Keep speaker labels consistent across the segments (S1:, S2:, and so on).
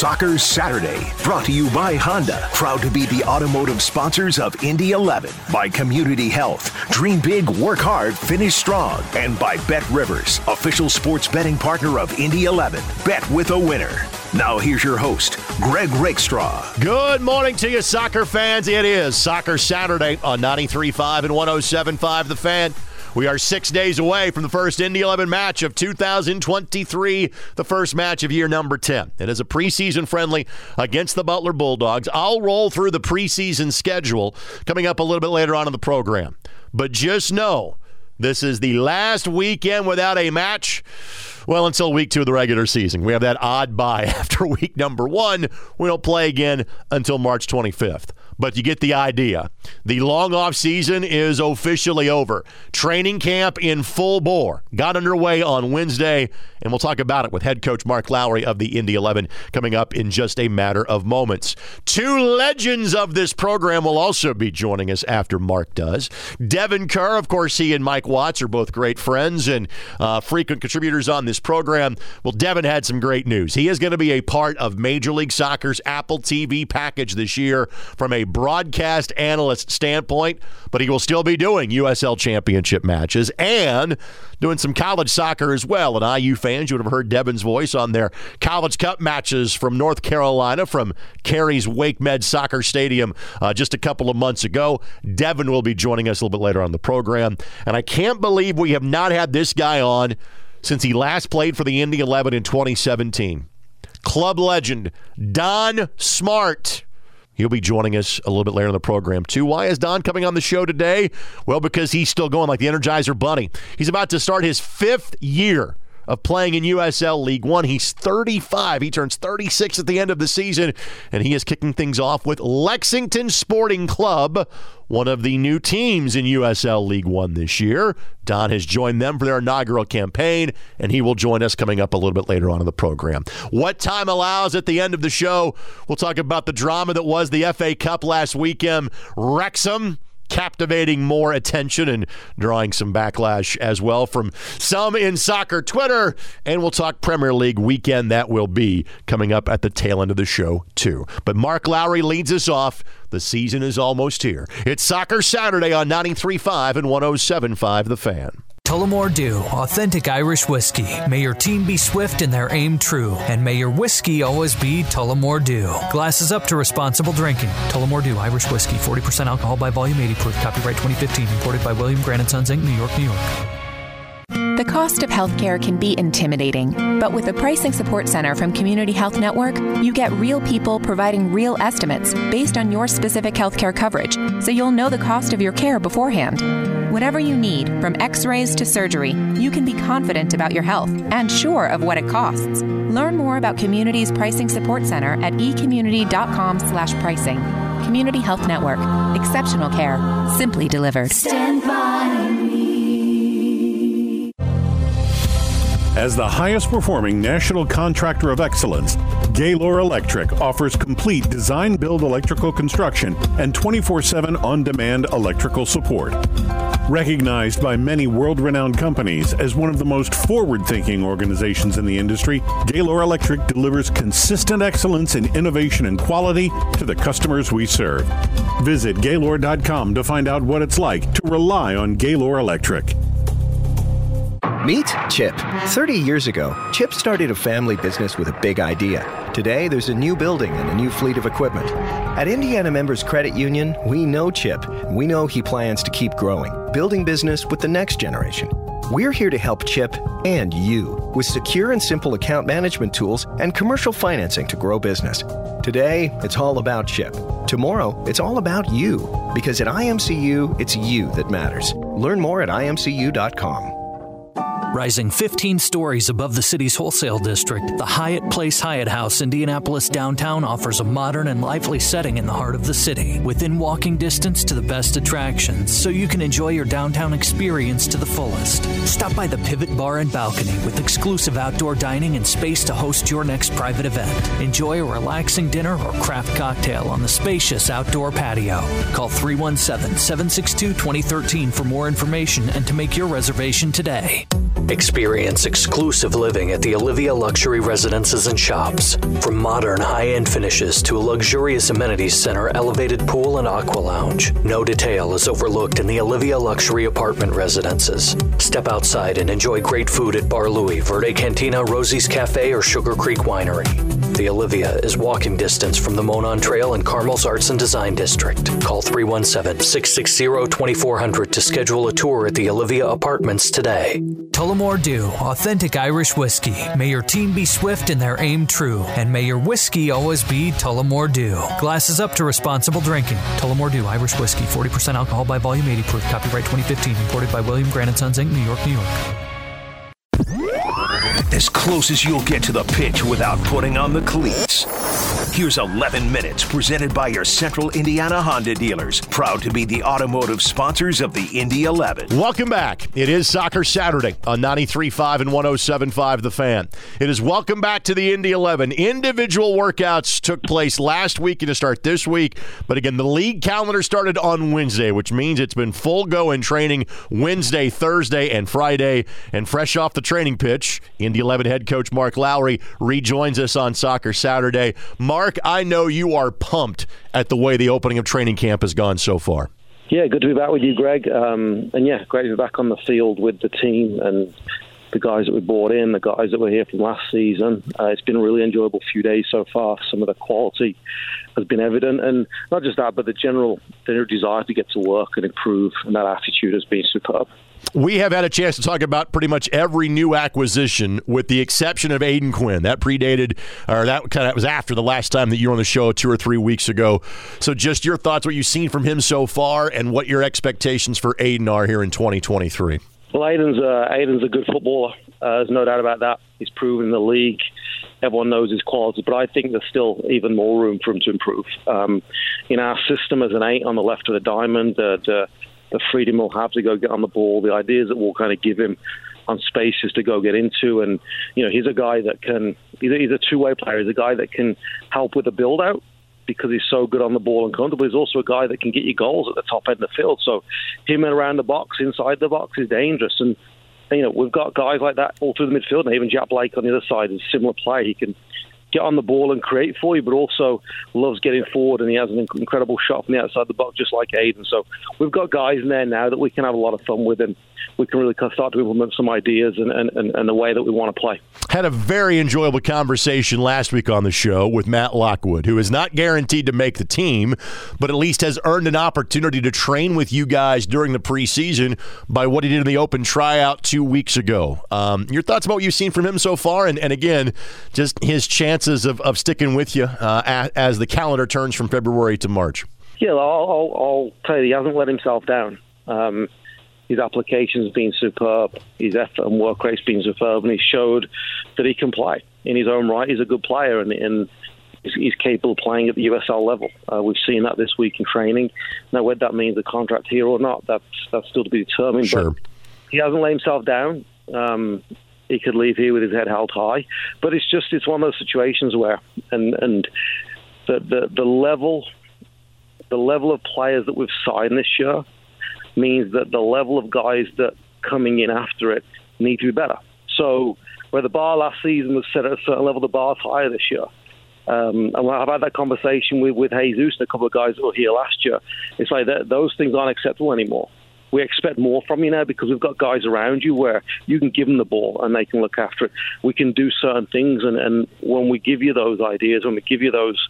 S1: Soccer Saturday, brought to you by Honda, proud to be the automotive sponsors of Indy 11, by Community Health, dream big, work hard, finish strong, and by Bet Rivers, official sports betting partner of Indy 11. Bet with a winner. Now here's your host, Greg Rakestraw.
S2: Good morning to you, soccer fans. It is Soccer Saturday on 93.5 and 107.5 The Fan. We are six days away from the first Indy 11 match of 2023, the first match of year number 10. It is a preseason friendly against the Butler Bulldogs. I'll roll through the preseason schedule coming up a little bit later on in the program. But just know this is the last weekend without a match. Well, until week two of the regular season. We have that odd bye after week number one. We don't play again until March 25th but you get the idea. The long off season is officially over. Training camp in full bore got underway on Wednesday, and we'll talk about it with head coach Mark Lowry of the Indy 11 coming up in just a matter of moments. Two legends of this program will also be joining us after Mark does. Devon Kerr, of course, he and Mike Watts are both great friends and uh, frequent contributors on this program. Well, Devon had some great news. He is going to be a part of Major League Soccer's Apple TV package this year from a broadcast analyst standpoint, but he will still be doing USL championship matches and doing some college soccer as well. And IU fans, you would have heard Devon's voice on their College Cup matches from North Carolina from Cary's Wake Med Soccer Stadium uh, just a couple of months ago. Devon will be joining us a little bit later on the program. And I can't believe we have not had this guy on since he last played for the Indy 11 in 2017. Club legend Don Smart He'll be joining us a little bit later in the program, too. Why is Don coming on the show today? Well, because he's still going like the Energizer Bunny. He's about to start his fifth year of playing in USL League One. He's 35. He turns 36 at the end of the season, and he is kicking things off with Lexington Sporting Club, one of the new teams in USL League One this year. Don has joined them for their inaugural campaign, and he will join us coming up a little bit later on in the program. What time allows at the end of the show? We'll talk about the drama that was the FA Cup last weekend. Wrexham captivating more attention and drawing some backlash as well from some in soccer Twitter. And we'll talk Premier League weekend. That will be coming up at the tail end of the show, too. But Mark Lowry leads us off. The season is almost here. It's Soccer Saturday on 93.5 and 107.5 The Fan.
S3: Tullamore Dew, authentic Irish whiskey. May your team be swift and their aim true, and may your whiskey always be Tullamore Dew. Glasses up to responsible drinking. Tullamore Dew, Irish whiskey, 40% alcohol by volume, 80 proof. Copyright 2015, imported by William Grant & Sons Inc., New York, New York.
S4: The cost of healthcare can be intimidating, but with the Pricing Support Center from Community Health Network, you get real people providing real estimates based on your specific healthcare coverage, so you'll know the cost of your care beforehand. Whatever you need, from x rays to surgery, you can be confident about your health and sure of what it costs. Learn more about Community's Pricing Support Center at ecommunity.com/slash pricing. Community Health Network. Exceptional care. Simply delivered. Stand by
S5: As the highest performing national contractor of excellence, Gaylor Electric offers complete design build electrical construction and 24 7 on demand electrical support. Recognized by many world renowned companies as one of the most forward thinking organizations in the industry, Gaylor Electric delivers consistent excellence in innovation and quality to the customers we serve. Visit Gaylor.com to find out what it's like to rely on Gaylor Electric.
S6: Meet Chip. 30 years ago, Chip started a family business with a big idea. Today, there's a new building and a new fleet of equipment. At Indiana Members Credit Union, we know Chip. We know he plans to keep growing, building business with the next generation. We're here to help Chip and you with secure and simple account management tools and commercial financing to grow business. Today, it's all about Chip. Tomorrow, it's all about you. Because at IMCU, it's you that matters. Learn more at imcu.com.
S3: Rising 15 stories above the city's wholesale district, the Hyatt Place Hyatt House, Indianapolis downtown offers a modern and lively setting in the heart of the city, within walking distance to the best attractions, so you can enjoy your downtown experience to the fullest. Stop by the Pivot Bar and Balcony with exclusive outdoor dining and space to host your next private event. Enjoy a relaxing dinner or craft cocktail on the spacious outdoor patio. Call 317 762 2013 for more information and to make your reservation today. Experience exclusive living at the Olivia Luxury Residences and Shops. From modern high end finishes to a luxurious amenities center, elevated pool, and aqua lounge, no detail is overlooked in the Olivia Luxury Apartment Residences. Step outside and enjoy great food at Bar Louie, Verde Cantina, Rosie's Cafe, or Sugar Creek Winery. The Olivia is walking distance from the Monon Trail and Carmel's Arts and Design District. Call 317 660 2400 to schedule a tour at the Olivia Apartments today.
S7: Tullamore Dew, authentic Irish whiskey. May your team be swift and their aim true, and may your whiskey always be Tullamore Dew. Glasses up to responsible drinking. Tullamore Dew, Irish whiskey, 40% alcohol by volume, 80 proof. Copyright 2015, imported by William Grant & Sons Inc., New York, New York.
S1: As close as you'll get to the pitch without putting on the cleats. Here's 11 minutes presented by your Central Indiana Honda dealers, proud to be the automotive sponsors of the Indy 11.
S2: Welcome back. It is Soccer Saturday on 93.5 and 107.5 The Fan. It is welcome back to the Indy 11. Individual workouts took place last week and to start this week, but again, the league calendar started on Wednesday, which means it's been full go in training Wednesday, Thursday, and Friday. And fresh off the training pitch, Indy 11 head coach Mark Lowry rejoins us on Soccer Saturday. Mark, I know you are pumped at the way the opening of training camp has gone so far.
S8: Yeah, good to be back with you, Greg. Um, and yeah, great to be back on the field with the team and the guys that we brought in, the guys that were here from last season. Uh, it's been a really enjoyable few days so far. Some of the quality has been evident, and not just that, but the general, the desire to get to work and improve, and that attitude has been superb.
S2: We have had a chance to talk about pretty much every new acquisition, with the exception of Aodhan Quinn. That predated, or that kind of was after the last time that you were on the show two or three weeks ago. So, just your thoughts, what you've seen from him so far, and what your expectations for Aodhan are here in 2023.
S8: Well, Aodhan's uh, Aodhan's a good footballer. Uh, there's no doubt about that. He's proven in the league. Everyone knows his quality, but I think there's still even more room for him to improve. Um, in our system, as an eight on the left of the diamond, the the freedom he'll have to go get on the ball, the ideas that we'll kind of give him on spaces to go get into. And, you know, he's a guy that can, he's a, two way player. He's a guy that can help with the build out because he's so good on the ball and comfortable. He's also a guy that can get you goals at the top end of the field. So him around the box, inside the box, is dangerous. And, you know, we've got guys like that all through the midfield. And even Jack Blake on the other side is a similar play. He can get on the ball and create for you, but also loves getting forward, and he has an incredible shot from the outside the box, just like Aodhan. So we've got guys in there now that we can have a lot of fun with, and we can really start to implement some ideas and, and, and the way that we want to play.
S2: Had a very enjoyable conversation last week on the show with Matt Lockwood, who is not guaranteed to make the team, but at least has earned an opportunity to train with you guys during the preseason by what he did in the open tryout two weeks ago. Um, your thoughts about what you've seen from him so far, and, and again, just his chances of, of sticking with you uh, as, as the calendar turns from February to March?
S8: Yeah, I'll, I'll, I'll tell you, he hasn't let himself down. Um, his application's been superb. His effort and work rate's been superb, and he showed that he can play in his own right. He's a good player, and, and he's, capable of playing at the USL level. Uh, we've seen that this week in training. Now, whether that means a contract here or not, that's that's still to be determined.
S2: Sure.
S8: But he hasn't let himself down. Um, he could leave here with his head held high, but it's just it's one of those situations where and and the the, the level the level of players that we've signed this year means that the level of guys that coming in after it need to be better. So where the bar last season was set at a certain level, the bar's higher this year. Um, and I've had that conversation with, with Jesus and a couple of guys that were here last year. It's like that, those things aren't acceptable anymore. We expect more from you now because we've got guys around you where you can give them the ball and they can look after it. We can do certain things, and, and when we give you those ideas, when we give you those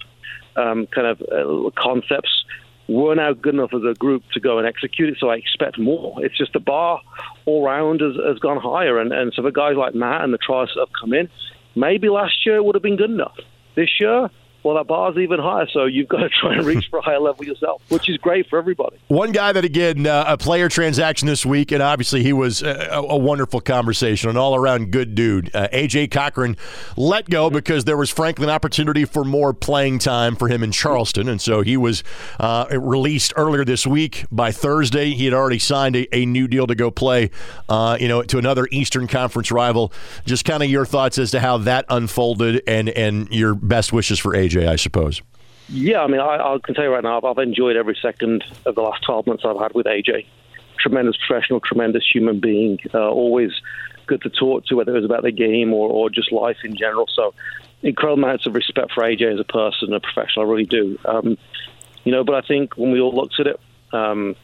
S8: um, kind of uh, concepts, we're now good enough as a group to go and execute it. So I expect more. It's just the bar all round has, has gone higher, and, and so for guys like Matt and the tries that have come in, maybe last year it would have been good enough. This year, well, that bar's even higher, so you've got to try and reach for a higher level yourself, which is great for everybody.
S2: One guy that, again, uh, a player transaction this week, and obviously he was a, a wonderful conversation, an all around good dude. Uh, AJ Cochran let go because there was, frankly, an opportunity for more playing time for him in Charleston, and so he was uh, released earlier this week. By Thursday, he had already signed a, a new deal to go play, uh, you know, to another Eastern Conference rival. Just kind of your thoughts as to how that unfolded, and and your best wishes for AJ. AJ, I suppose.
S8: Yeah, I mean, I, I can tell you right now, I've, I've enjoyed every second of the last 12 months I've had with AJ. Tremendous professional, tremendous human being, uh, always good to talk to, whether it was about the game or, or just life in general. So, incredible amounts of respect for AJ as a person, a professional. I really do. Um, you know, but I think when we all looked at it, um,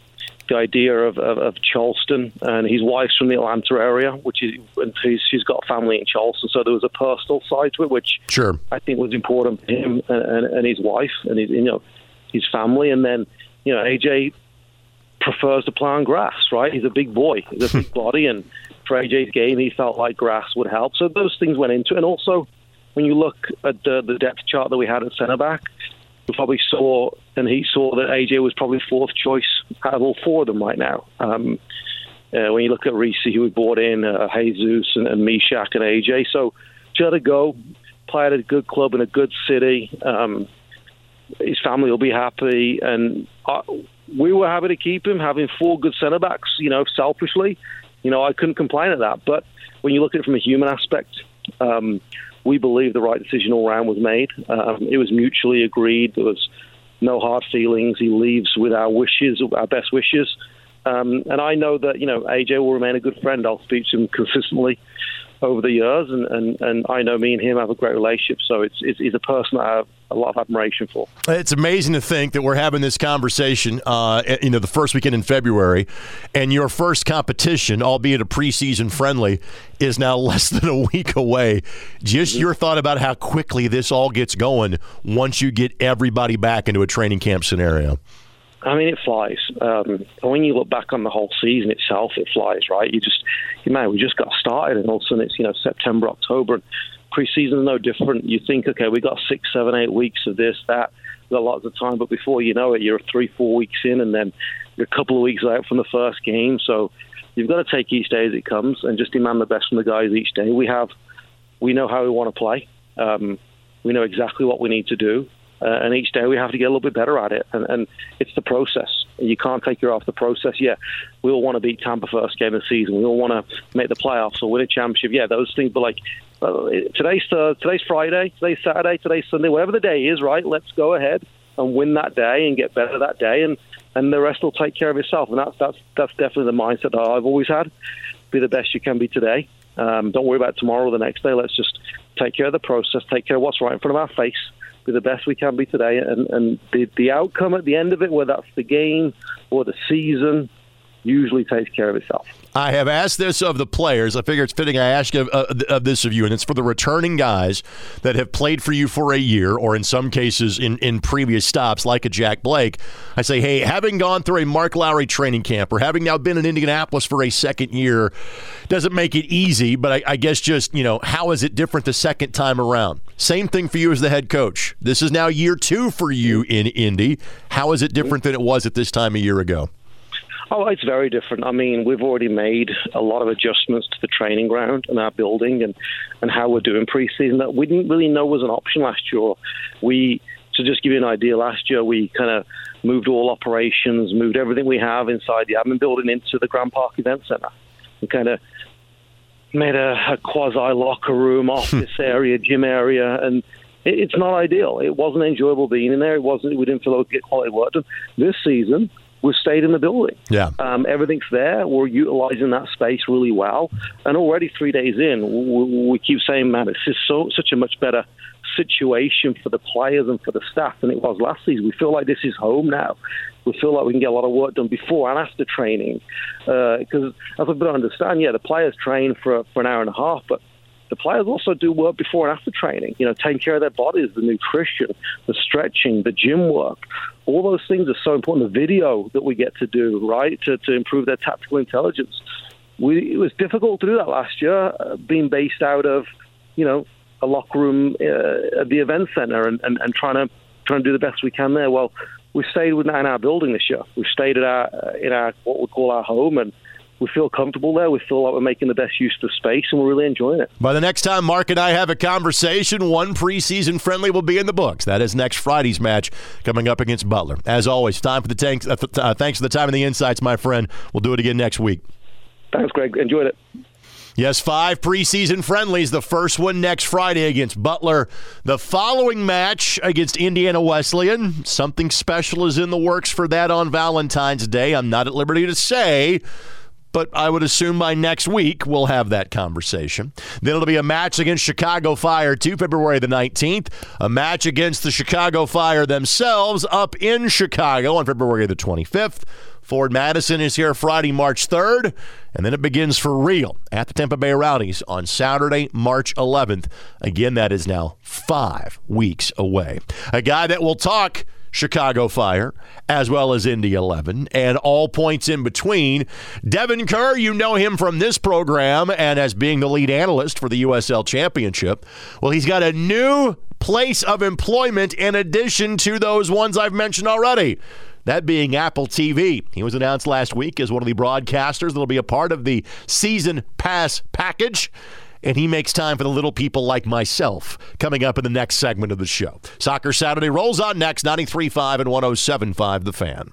S8: the idea of, of, of, Charleston, and his wife's from the Atlanta area, which is he's, she's got family in Charleston, so there was a personal side to it, which
S2: sure
S8: I think was important for him and, and, and his wife and his you know his family, and then you know AJ prefers to play on grass, right? He's a big boy, he's a big body, and for AJ's game, he felt like grass would help. So those things went into it, and also when you look at the, the depth chart that we had at centre back, probably saw, and he saw that AJ was probably fourth choice out of all four of them right now. Um, uh, when you look at Reese, who we brought in, uh, Jesus and, and and AJ. So, just to go play at a good club in a good city. Um, his family will be happy, and I, we were happy to keep him, having four good centre backs. You know, selfishly, you know, I couldn't complain at that. But when you look at it from a human aspect, um, we believe the right decision all round was made. Um, it was mutually agreed. There was no hard feelings. He leaves with our wishes, our best wishes. Um, and I know that you know AJ will remain a good friend. I'll speak to him consistently over the years, and, and, and I know me and him have a great relationship. So it's, it's he's a person I have a lot of admiration for.
S2: It's amazing to think that we're having this conversation, uh, you know, the first weekend in February, and your first competition, albeit a preseason friendly, is now less than a week away. Just mm-hmm. your thought about how quickly this all gets going once you get everybody back into a training camp scenario.
S8: I mean, it flies. Um, when you look back on the whole season itself, it flies, right? You just, you man, we just got started, and all of a sudden it's you know September, October, and preseason is no different. You think, okay, we got six, seven, eight weeks of this, that, a lot of time, but before you know it, you're three, four weeks in, and then you're a couple of weeks out from the first game. So you've got to take each day as it comes and just demand the best from the guys each day. We have, we know how we want to play. Um, we know exactly what we need to do. Uh, and each day we have to get a little bit better at it. And, and it's the process. You can't take your off the process. Yeah, we all want to beat Tampa first game of the season. We all want to make the playoffs or win a championship. Yeah, those things. But like uh, today's uh, today's Friday, today's Saturday, today's Sunday, whatever the day is, right? Let's go ahead and win that day and get better that day, and and the rest will take care of itself. And that's that's that's definitely the mindset that I've always had. Be the best you can be today. Um, don't worry about tomorrow or the next day. Let's just take care of the process, take care of what's right in front of our face, be the best we can be today, and, and the, the outcome at the end of it, whether that's the game or the season, usually takes care of itself.
S2: I have asked this of the players. I figure it's fitting I ask of, uh, of, this of you, and it's for the returning guys that have played for you for a year, or in some cases in, in previous stops, like a Jack Blake. I say, hey, having gone through a Mark Lowry training camp, or having now been in Indianapolis for a second year, doesn't make it easy, but I, I guess just, you know, how is it different the second time around? Same thing for you as the head coach. This is now year two for you in Indy. How is it different than it was at this time a year ago?
S8: Oh, it's very different. I mean, we've already made a lot of adjustments to the training ground and our building and, and how we're doing preseason that we didn't really know was an option last year. We, to just give you an idea, last year we kind of moved all operations, moved everything we have inside the admin building into the Grand Park Event Center. We kind of made a, a quasi locker room, office area, gym area, and it, it's not ideal. It wasn't enjoyable being in there. It wasn't. We didn't feel like we get quality work done. This season, we've stayed in the building.
S2: Yeah.
S8: Um, everything's there. We're utilizing that space really well. And already three days in, we, we keep saying, man, it's just so such a much better situation for the players and for the staff than it was last season. We feel like this is home now. We feel like we can get a lot of work done before and after training. Because uh, as I understand, yeah, the players train for for an hour and a half, but the players also do work before and after training. You know, taking care of their bodies, the nutrition, the stretching, the gym work. All those things are so important. The video that we get to do, right, to, to improve their tactical intelligence. We, it was difficult to do that last year, uh, being based out of, you know, a locker room uh, at the event center and, and, and trying to trying to do the best we can there. Well, we stayed in our building this year. We stayed at our in our what we call our home and we feel comfortable there. We feel like we're making the best use of the space, and we're really enjoying it.
S2: By the next time Mark and I have a conversation, one preseason friendly will be in the books. That is next Friday's match coming up against Butler. As always, time for the tanks. Uh, uh, thanks for the time and the insights, my friend. We'll do it again next week.
S8: Thanks, Greg. Enjoyed it.
S2: Yes, five preseason friendlies. The first one next Friday against Butler. The following match against Indiana Wesleyan. Something special is in the works for that on Valentine's Day. I'm not at liberty to say but I would assume by next week we'll have that conversation. Then it'll be a match against Chicago Fire, too, February the 19th. A match against the Chicago Fire themselves up in Chicago on February the 25th. Forward Madison is here Friday, March 3rd, and then it begins for real at the Tampa Bay Rowdies on Saturday, March 11th. Again, that is now five weeks away. A guy that will talk Chicago Fire, as well as Indy 11, and all points in between. Devon Kerr, you know him from this program and as being the lead analyst for the USL Championship. Well, he's got a new place of employment in addition to those ones I've mentioned already that being Apple TV. He was announced last week as one of the broadcasters that'll be a part of the season pass package. And he makes time for the little people like myself coming up in the next segment of the show. Soccer Saturday rolls on next 93.5 and 107.5 The Fan.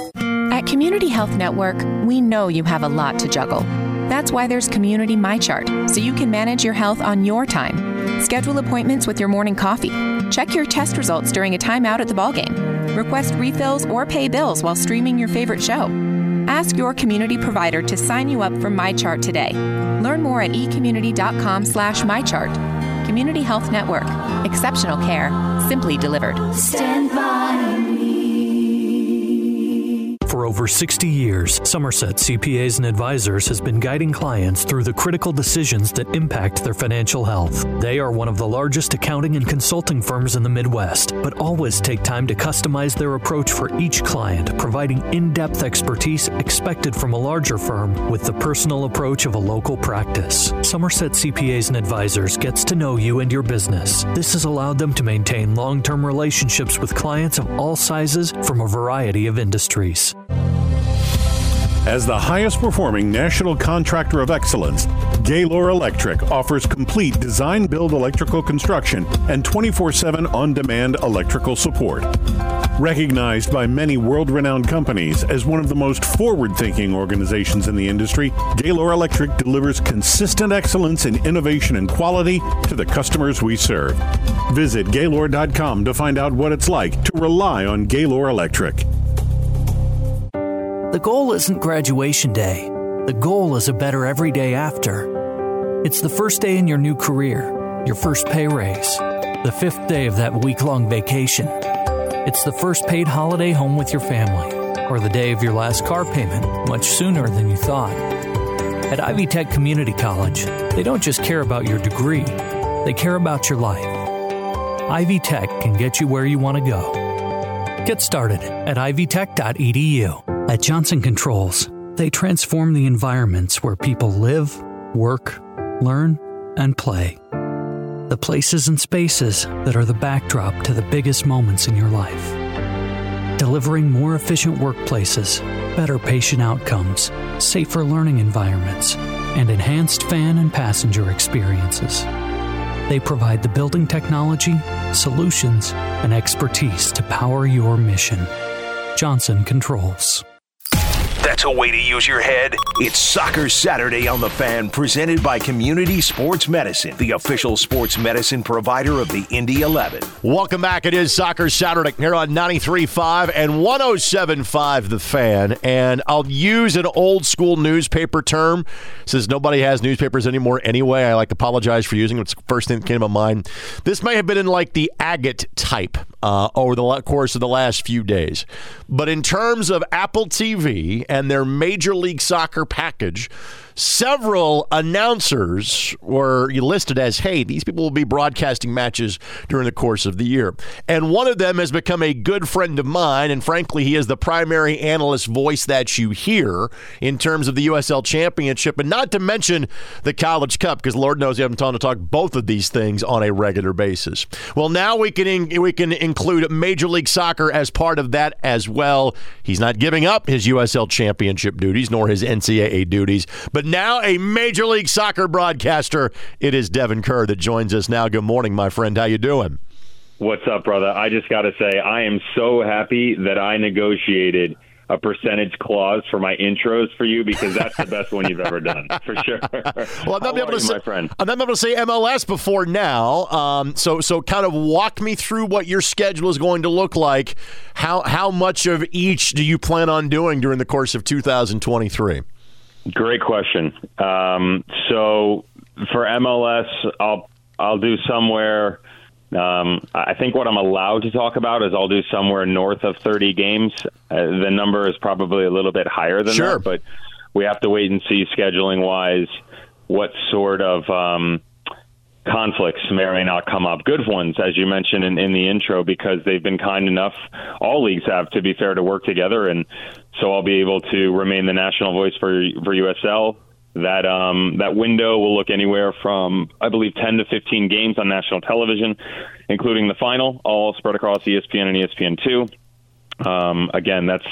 S4: At Community Health Network, we know you have a lot to juggle. That's why there's Community MyChart, so you can manage your health on your time. Schedule appointments with your morning coffee. Check your test results during a timeout at the ballgame. Request refills or pay bills while streaming your favorite show. Ask your community provider to sign you up for MyChart today. Learn more at ecommunity.com slash MyChart. Community Health Network. Exceptional care. Simply delivered. Stand by
S3: over 60 years, Somerset CPAs and Advisors has been guiding clients through the critical decisions that impact their financial health. They are one of the largest accounting and consulting firms in the Midwest, but always take time to customize their approach for each client, providing in depth expertise expected from a larger firm with the personal approach of a local practice. Somerset CPAs and Advisors gets to know you and your business. This has allowed them to maintain long term relationships with clients of all sizes from a variety of industries.
S5: As the highest performing national contractor of excellence, Gaylor Electric offers complete design build electrical construction and 24 7 on demand electrical support. Recognized by many world renowned companies as one of the most forward thinking organizations in the industry, Gaylor Electric delivers consistent excellence in innovation and quality to the customers we serve. Visit Gaylor.com to find out what it's like to rely on Gaylor Electric.
S3: The goal isn't graduation day. The goal is a better every day after. It's the first day in your new career, your first pay raise, the fifth day of that week long vacation. It's the first paid holiday home with your family, or the day of your last car payment, much sooner than you thought. At Ivy Tech Community College, they don't just care about your degree, they care about your life. Ivy Tech can get you where you want to go. Get started at ivytech.edu. At Johnson Controls, they transform the environments where people live, work, learn, and play. The places and spaces that are the backdrop to the biggest moments in your life. Delivering more efficient workplaces, better patient outcomes, safer learning environments, and enhanced fan and passenger experiences. They provide the building technology, solutions, and expertise to power your mission. Johnson Controls.
S1: That's a way to use your head. It's Soccer Saturday on the Fan, presented by Community Sports Medicine, the official sports medicine provider of the Indy 11.
S2: Welcome back. It is Soccer Saturday here on 93.5 and 107.5 The Fan. And I'll use an old school newspaper term since nobody has newspapers anymore anyway. I like to apologize for using it. It's the first thing that came to my mind. This may have been in like the agate type uh, over the course of the last few days. But in terms of Apple TV and their Major League Soccer package, several announcers were listed as, hey, these people will be broadcasting matches during the course of the year. And one of them has become a good friend of mine. And frankly, he is the primary analyst voice that you hear in terms of the USL Championship, and not to mention the College Cup, because Lord knows you haven't time to talk both of these things on a regular basis. Well, now we can in, we can include Major League Soccer as part of that as well. He's not giving up his USL Championship duties nor his NCAA duties, but now a Major League Soccer broadcaster. It is Devon Kerr that joins us now. Good morning, my friend. How you doing?
S9: What's up, brother? I just got to say, I am so happy that I negotiated a percentage clause for my intros for you because that's the best one you've ever done for sure.
S2: well, I'm not able to
S9: you,
S2: say,
S9: my friend.
S2: I'm not able to say MLS before now. Um, so, so kind of walk me through what your schedule is going to look like. How how much of each do you plan on doing during the course of 2023?
S9: Great question. Um, so for MLS, I'll I'll do somewhere um, I think what I'm allowed to talk about is I'll do somewhere north of 30 games. Uh, the number is probably a little bit higher than
S2: sure.
S9: that, but we have to wait and see scheduling wise what sort of um, conflicts may or may not come up. Good ones, as you mentioned in, in the intro, because they've been kind enough. All leagues have, to be fair, to work together, and so I'll be able to remain the national voice for for USL that um, that window will look anywhere from I believe 10 to 15 games on national television, including the final, all spread across ESPN and ESPN2. Um, again, that's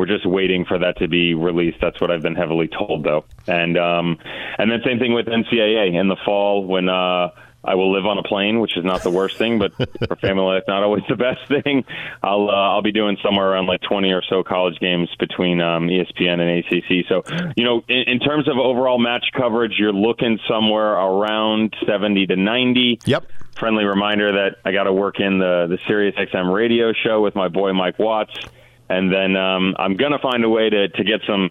S9: we're just waiting for that to be released. That's what I've been heavily told, though. And um, and then same thing with NCAA in the fall when. Uh, I will live on a plane, which is not the worst thing, but for family life, not always the best thing. I'll uh, I'll be doing somewhere around like 20 or so college games between um, ESPN and ACC. So, you know, in, in terms of overall match coverage, you're looking somewhere around 70 to 90.
S2: Yep.
S9: Friendly reminder that I got to work in the the Sirius XM radio show with my boy Mike Watts, and then um, I'm gonna find a way to to get some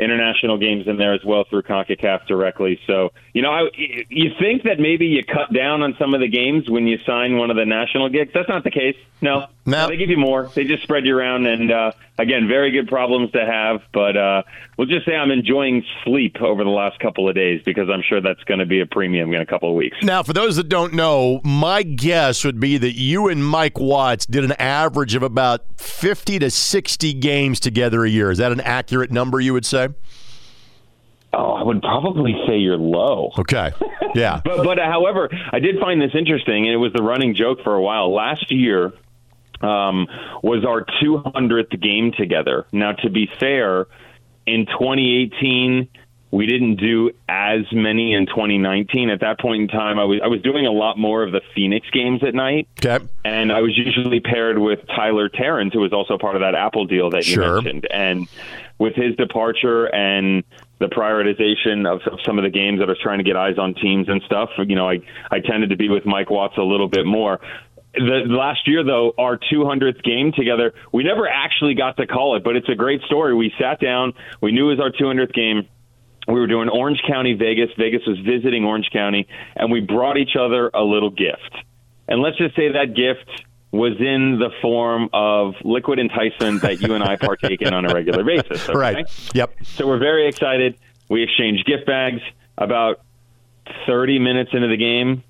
S9: international games in there as well through CONCACAF directly. So, you know, I, you think that maybe you cut down on some of the games when you sign one of the national gigs. That's not the case. No.
S2: No.
S9: They give you more. They just spread you around. And, uh, again, very good problems to have. But uh, we'll just say I'm enjoying sleep over the last couple of days because I'm sure that's going to be a premium in a couple of weeks.
S2: Now, for those that don't know, my guess would be that you and Mike Watts did an average of about 50 to 60 games together a year. Is that an accurate number, you would say?
S9: Oh, I would probably say you're low.
S2: Okay. Yeah.
S9: but but uh, however, I did find this interesting, and it was the running joke for a while. Last year um, was our 200th game together. Now, to be fair, in 2018 we didn't do as many in 2019. At that point in time, I was I was doing a lot more of the Phoenix games at night.
S2: Okay.
S9: And I was usually paired with Tyler Terens, who was also part of that Apple deal that you
S2: Sure.
S9: mentioned. And with his departure and the prioritization of, of some of the games that are trying to get eyes on teams and stuff, you know, I I tended to be with Mike Watts a little bit more. The last year, though, our 200th game together, we never actually got to call it, but it's a great story. We sat down, we knew it was our 200th game we were doing Orange County, Vegas. Vegas was visiting Orange County, and we brought each other a little gift. And let's just say that gift was in the form of liquid enticement that you and I partake in on a regular basis. okay?
S2: Right. Yep.
S9: So we're very excited. We exchanged gift bags. About 30 minutes into the game,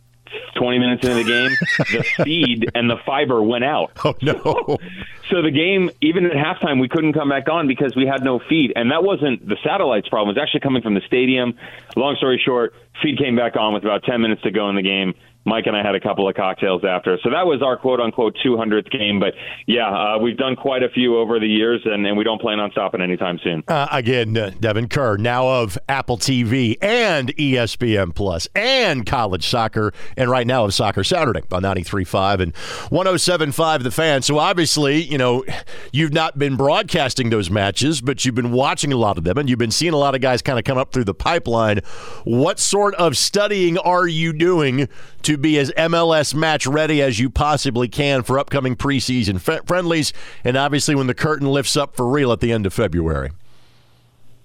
S9: 20 minutes into the game, the feed and the fiber went out.
S2: Oh, no.
S9: So the game, even at halftime, we couldn't come back on because we had no feed. And that wasn't the satellite's problem. It was actually coming from the stadium. Long story short, feed came back on with about 10 minutes to go in the game. Mike and I had a couple of cocktails after. So that was our quote unquote 200th game. But yeah, uh, we've done quite a few over the years, and, and we don't plan on stopping anytime soon.
S2: Uh, again, uh, Devon Kerr, now of Apple TV and ESPN Plus and college soccer, and right now of Soccer Saturday on 93.5 and 107.5 The Fan. So obviously, you know, you've not been broadcasting those matches, but you've been watching a lot of them, and you've been seeing a lot of guys kind of come up through the pipeline. What sort of studying are you doing to be as MLS match ready as you possibly can for upcoming preseason f- friendlies, and obviously when the curtain lifts up for real at the end of February?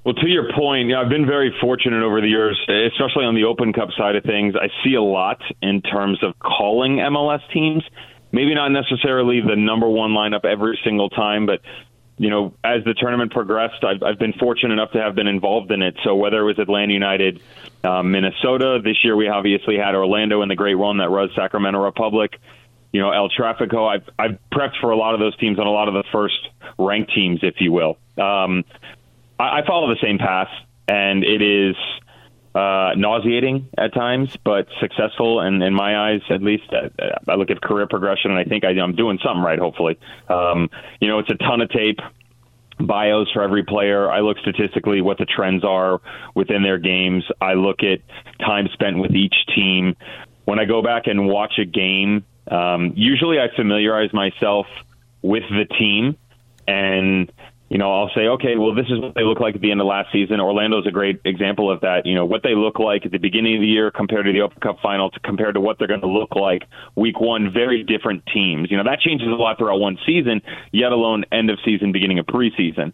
S9: Well, to your point, I've been very fortunate over the years, especially on the Open Cup side of things. I see a lot in terms of calling MLS teams. Maybe not necessarily the number one lineup every single time, but you know, as the tournament progressed, I've, I've been fortunate enough to have been involved in it. So whether it was Atlanta United, uh, Minnesota, this year we obviously had Orlando in the great run that was Sacramento Republic. You know, El Trafico. I've I've prepped for a lot of those teams and a lot of the first ranked teams, if you will. Um, I, I follow the same path, and it is uh, nauseating at times, but successful. And in my eyes, at least, uh, I look at career progression, and I think I, I'm doing something right. Hopefully, um, you know, it's a ton of tape bios for every player. I look statistically what the trends are within their games. I look at time spent with each team. When I go back and watch a game, um, usually I familiarize myself with the team and you know, I'll say, okay, well, this is what they look like at the end of last season. Orlando's a great example of that. You know, what they look like at the beginning of the year compared to the Open Cup final to compared to what they're going to look like week one, very different teams. You know, that changes a lot throughout one season, yet alone end of season, beginning of preseason.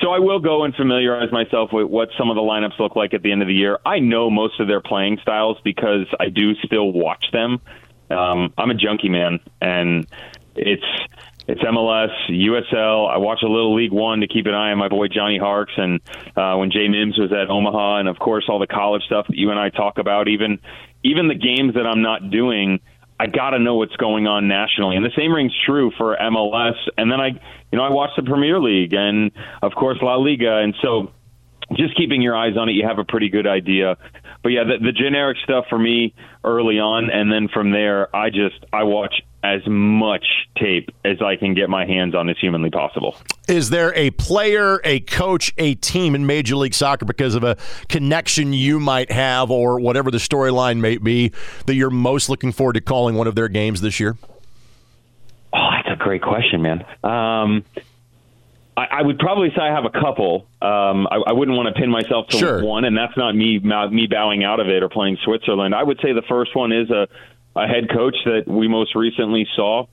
S9: So I will go and familiarize myself with what some of the lineups look like at the end of the year. I know most of their playing styles because I do still watch them. Um, I'm a junkie man, and it's it's MLS, USL. I watch a little League One to keep an eye on my boy Johnny Harkes, and uh, when Jay Mims was at Omaha, and of course all the college stuff that you and I talk about. Even even the games that I'm not doing, I got to know what's going on nationally, and the same rings true for MLS. And then I, you know, I watch the Premier League and of course La Liga, and so just keeping your eyes on it, you have a pretty good idea. But yeah, the, the generic stuff for me early on, and then from there, I just I watch as much tape as I can get my hands on as humanly possible.
S2: Is there a player, a coach, a team in Major League Soccer because of a connection you might have or whatever the storyline may be that you're most looking forward to calling one of their games this year?
S9: Oh, that's a great question, man. Um, I, I, would probably say I have a couple. Um, I, I, wouldn't want to pin myself to
S2: sure.
S9: one, and that's not me me bowing out of it or playing Switzerland. I would say the first one is a a head coach that we most recently saw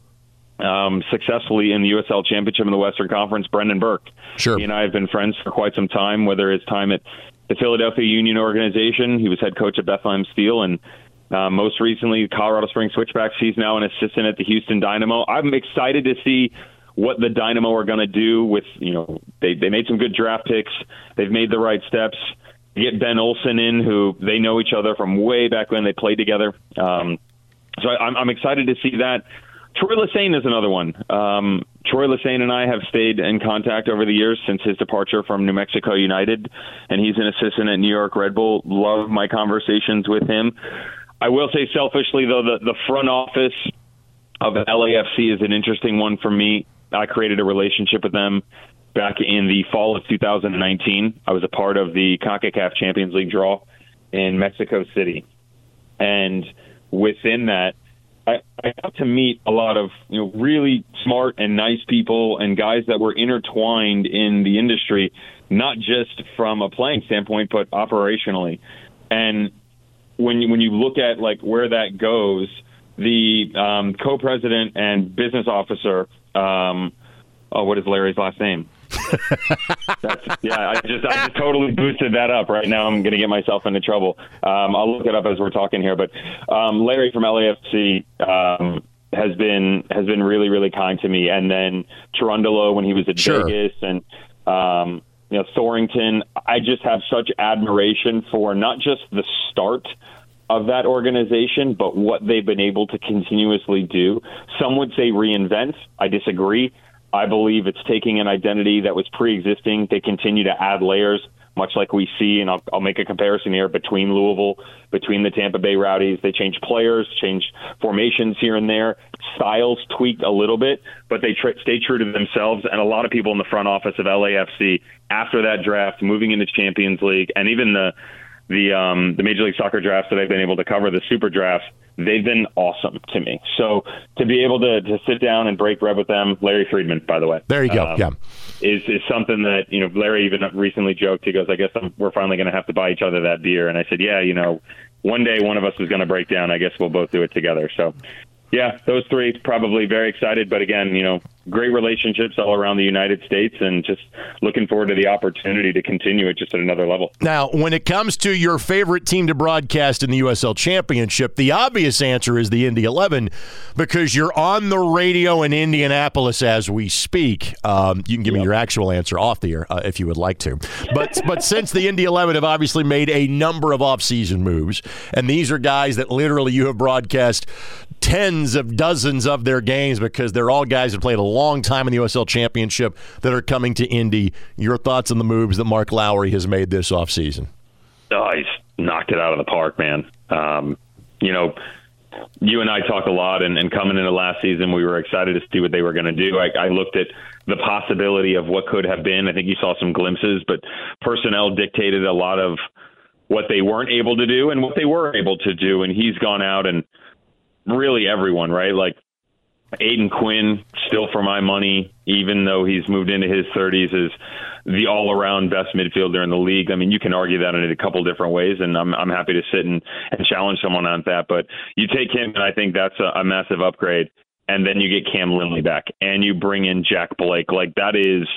S9: um, successfully in the USL Championship in the Western Conference, Brendan Burke.
S2: Sure.
S9: He and I have been friends for quite some time, whether it's time at the Philadelphia Union organization. He was head coach at Bethlehem Steel and uh, most recently Colorado Springs Switchbacks. He's now an assistant at the Houston Dynamo. I'm excited to see what the Dynamo are going to do with, you know, they, they made some good draft picks. They've made the right steps. Get Ben Olsen in, who they know each other from way back when they played together. Um, so I, am I'm excited to see that. Troy Lesesne is another one. Um, Troy Lesesne and I have stayed in contact over the years since his departure from New Mexico United, and he's an assistant at New York Red Bull. Love my conversations with him. I will say selfishly, though, the, the front office of LAFC is an interesting one for me. I created a relationship with them back in the fall of 2019. I was a part of the CONCACAF Champions League draw in Mexico City. And – within that, I, got to meet a lot of you know really smart and nice people and guys that were intertwined in the industry, not just from a playing standpoint, but operationally. And when you, when you look at like where that goes, the um, co-president and business officer, um, oh, what is Larry's last name? Yeah, I just I just totally boosted that up. Right now, I'm going to get myself into trouble. Um, I'll look it up as we're talking here. But um, Larry from LAFC um, has been has been really really kind to me. And then Cherundolo when he was at
S2: sure.
S9: Vegas and. Um, you know, Thorrington, I just have such admiration for not just the start of that organization, but what they've been able to continuously do. Some would say reinvent. I disagree. I believe it's taking an identity that was pre-existing. They continue to add layers, much like we see, and I'll, I'll make a comparison here between Louisville, between the Tampa Bay Rowdies. They change players, change formations here and there, styles tweaked a little bit, but they tr- stay true to themselves. And a lot of people in the front office of LAFC, after that draft, moving into Champions League, and even the the um, the Major League Soccer drafts that I've been able to cover, the Super drafts, they've been awesome to me. So to be able to, to sit down and break bread with them, Larry Freedman, by the way,
S2: there you go, um, yeah,
S9: is is something that you know Larry even recently joked. He goes, "I guess I'm, we're finally going to have to buy each other that beer," and I said, "Yeah, you know, one day one of us is going to break down. I guess we'll both do it together." So. Yeah, those three probably very excited, but again, you know, great relationships all around the United States, and just looking forward to the opportunity to continue it just at another level.
S2: Now, when it comes to your favorite team to broadcast in the USL Championship, the obvious answer is the Indy 11 because you're on the radio in Indianapolis as we speak. Um, you can give yep. me your actual answer off the air uh, if you would like to. But but since the Indy 11 have obviously made a number of offseason moves, and these are guys that literally you have broadcast tens of dozens of their games because they're all guys that played a long time in the USL Championship that are coming to Indy. Your thoughts on the moves that Mark Lowry has made this offseason?
S9: Oh, he's knocked it out of the park, man. Um, you know, you and I talk a lot, and, and, coming into last season, we were excited to see what they were going to do. I, I looked at the possibility of what could have been. I think you saw some glimpses, but personnel dictated a lot of what they weren't able to do and what they were able to do. And he's gone out and really everyone, right? Like Aodhan Quinn, still for my money, even though he's moved into his 30s, is the all-around best midfielder in the league. I mean, you can argue that in a couple different ways, and I'm I'm happy to sit and, and challenge someone on that. But you take him, and I think that's a, a massive upgrade. And then you get Cam Lindley back, and you bring in Jack Blake. Like that is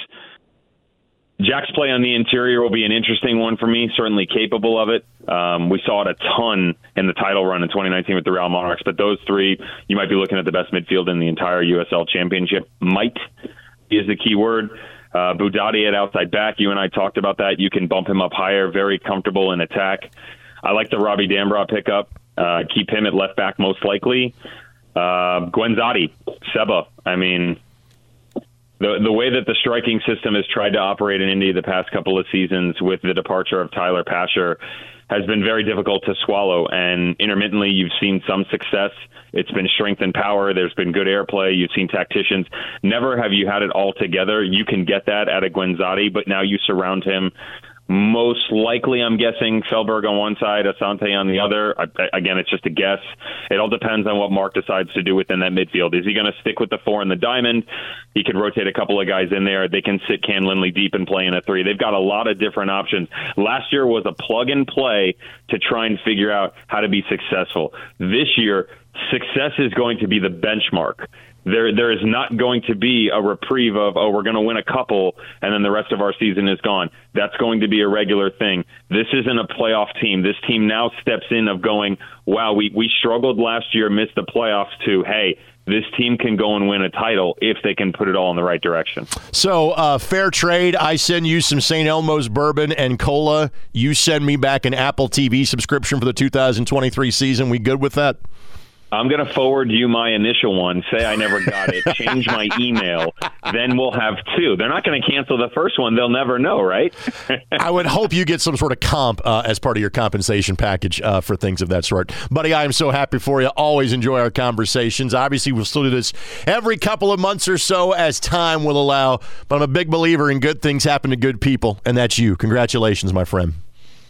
S9: Jack's play on the interior will be an interesting one for me. Certainly capable of it. Um, we saw it a ton in the title run in 2019 with the Real Monarchs, but those three, you might be looking at the best midfield in the entire USL Championship. Might is the key word. Uh, Boudadi at outside back. You and I talked about that. You can bump him up higher. Very comfortable in attack. I like the Robbie Dambrot pickup. Uh, keep him at left back most likely. Uh, Guenzatti, Seba. I mean, the the way that the striking system has tried to operate in Indy the past couple of seasons with the departure of Tyler Pasher has been very difficult to swallow. And intermittently, you've seen some success. It's been strength and power. There's been good airplay. You've seen tacticians. Never have you had it all together. You can get that at a Guenzatti, but now you surround him most likely, I'm guessing Felberg on one side, Asante on the other. I, again, it's just a guess. It all depends on what Mark decides to do within that midfield. Is he going to stick with the four and the diamond? He could rotate a couple of guys in there. They can sit Cam Lindley deep and play in a three. They've got a lot of different options. Last year was a plug and play to try and figure out how to be successful. This year, success is going to be the benchmark there there is not going to be a reprieve of oh we're going to win a couple and then the rest of our season is gone. That's going to be a regular thing. This isn't a playoff team. This team now steps in of going wow we we struggled last year, missed the playoffs to hey this team can go and win a title if they can put it all in the right direction.
S2: So, uh, fair trade. I send you some St. Elmo's bourbon and cola. You send me back an Apple TV subscription for the 2023 season. We good with that?
S9: I'm going to forward you my initial one. Say I never got it. Change my email. Then we'll have two. They're not going to cancel the first one. They'll never know, right?
S2: I would hope you get some sort of comp uh, as part of your compensation package uh, for things of that sort. Buddy, I am so happy for you. Always enjoy our conversations. Obviously, we'll still do this every couple of months or so as time will allow. But I'm a big believer in good things happen to good people, and that's you. Congratulations, my friend.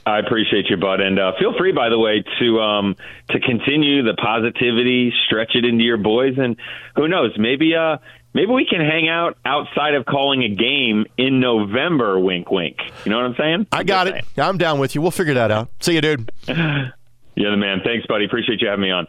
S9: I appreciate you, bud, and uh, feel free, by the way, to um, to continue the positivity, stretch it into your boys, and who knows, maybe uh, maybe we can hang out outside of calling a game in November. Wink, wink. You know what I'm saying?
S2: I got it. Saying. I'm down with you. We'll figure that out. See you, dude.
S9: You're the man. Thanks, buddy. Appreciate you having me on.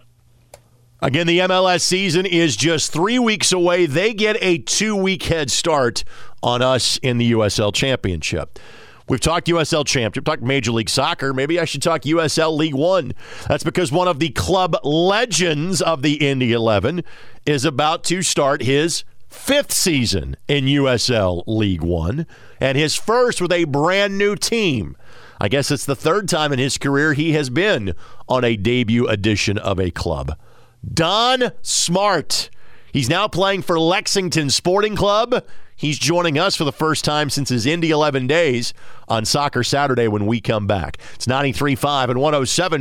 S2: Again, the MLS season is just three weeks away. They get a two week head start on us in the USL Championship. We've talked USL Championship, talked Major League Soccer. Maybe I should talk USL League One. That's because one of the club legends of the Indy 11 is about to start his fifth season in USL League One and his first with a brand new team. I guess it's the third time in his career he has been on a debut edition of a club. Don Smart. He's now playing for Lexington Sporting Club He's joining us for the first time since his Indy 11 days on Soccer Saturday when we come back. It's 93.5 and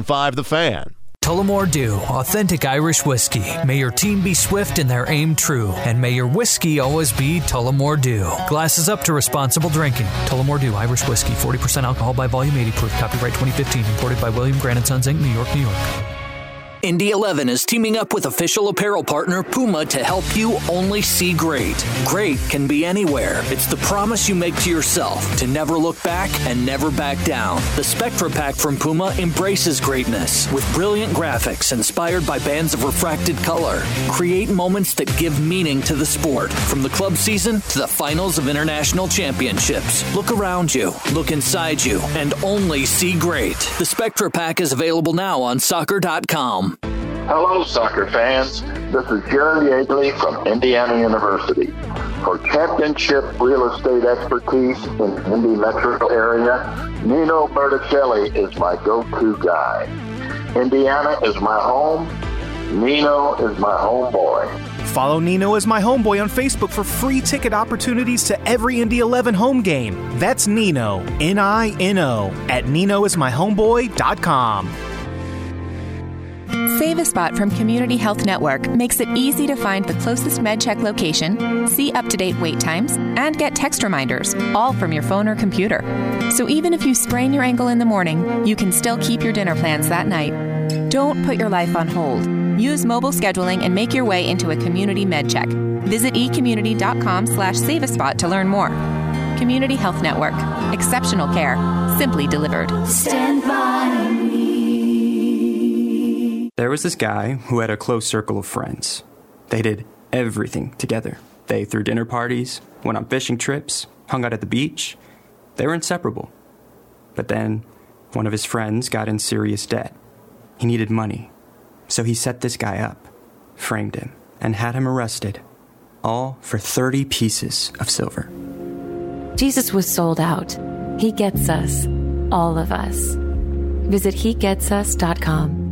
S2: 107.5 The Fan.
S7: Tullamore Dew, authentic Irish whiskey. May your team be swift and their aim true, and may your whiskey always be Tullamore Dew. Glasses up to responsible drinking. Tullamore Dew, Irish whiskey, 40% alcohol by volume, 80 proof. Copyright 2015, imported by William Grant & Sons Inc., New York, New York.
S3: Indy 11 is teaming up with official apparel partner Puma to help you only see great. Great can be anywhere. It's the promise you make to yourself to never look back and never back down. The Spectra Pack from Puma embraces greatness with brilliant graphics inspired by bands of refracted color. Create moments that give meaning to the sport, from the club season to the finals of international championships. Look around you, look inside you, and only see great. The Spectra Pack is available now on soccer.com.
S10: Hello, soccer fans. This is Jerry Yeagley from Indiana University. For championship real estate expertise in the Indy metro area, Nino Berticelli is my go-to guy. Indiana is my home. Nino is my homeboy.
S11: Follow Nino as my homeboy on Facebook for free ticket opportunities to every Indy 11 home game. That's Nino, N I N O, at ninoismyhomeboy.com.
S4: Save a Spot from Community Health Network makes it easy to find the closest MedCheck location, see up to date wait times, and get text reminders, all from your phone or computer. So even if you sprain your ankle in the morning, you can still keep your dinner plans that night. Don't put your life on hold. Use mobile scheduling and make your way into a community MedCheck. Visit ecommunity.com slash save a spot to learn more. Community Health Network. Exceptional care. Simply delivered.
S12: Stand by.
S13: There was this guy who had a close circle of friends. They did everything together. They threw dinner parties, went on fishing trips, hung out at the beach. They were inseparable. But then, one of his friends got in serious debt. He needed money. So he set this guy up, framed him, and had him arrested. All for 30 pieces of silver.
S14: Jesus was sold out. He gets us, all of us. Visit HeGetsUs.com.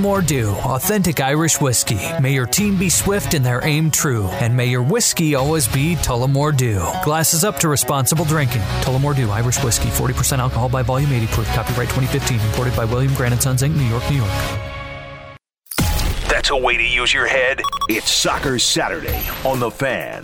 S7: Tullamore Dew, authentic Irish whiskey. May your team be swift and their aim true, and may your whiskey always be Tullamore Dew. Glasses up to responsible drinking. Tullamore Dew, Irish whiskey, 40% alcohol by volume, 80 proof. Copyright 2015, imported by William Grant Sons Inc., New York, New York.
S1: That's a way to use your head. It's Soccer Saturday on The Fan.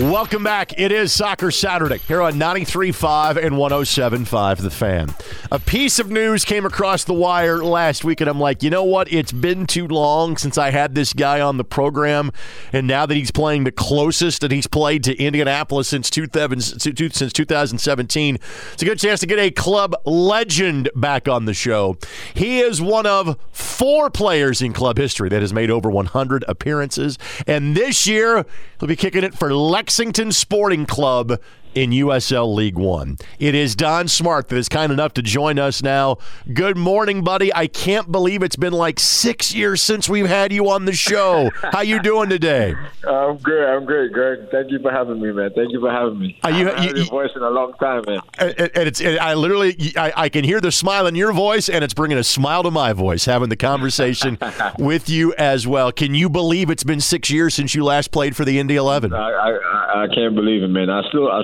S2: Welcome back. It is Soccer Saturday here on 93.5 and 107.5 The Fan. A piece of news came across the wire last week, and I'm like, you know what? It's been too long since I had this guy on the program, and now that he's playing the closest that he's played to Indianapolis since 2000, since 2017, it's a good chance to get a club legend back on the show. He is one of four players in club history that has made over 100 appearances, and this year he'll be kicking it for Lex Lexington Sporting Club in USL League One. It is Don Smart that is kind enough to join us now. Good morning, buddy. I can't believe it's been like six years since we've had you on the show. How you doing today?
S15: I'm good. I'm great, Greg. Thank you for having me, man. Thank you for having me.
S2: Are you,
S15: I haven't heard your voice in a long time, man.
S2: And, and it's and I literally I, I, can hear the smile in your voice, and it's bringing a smile to my voice having the conversation with you as well. Can you believe it's been six years since you last played for the Indy Eleven?
S15: I, I, I can't believe it, man. I still I,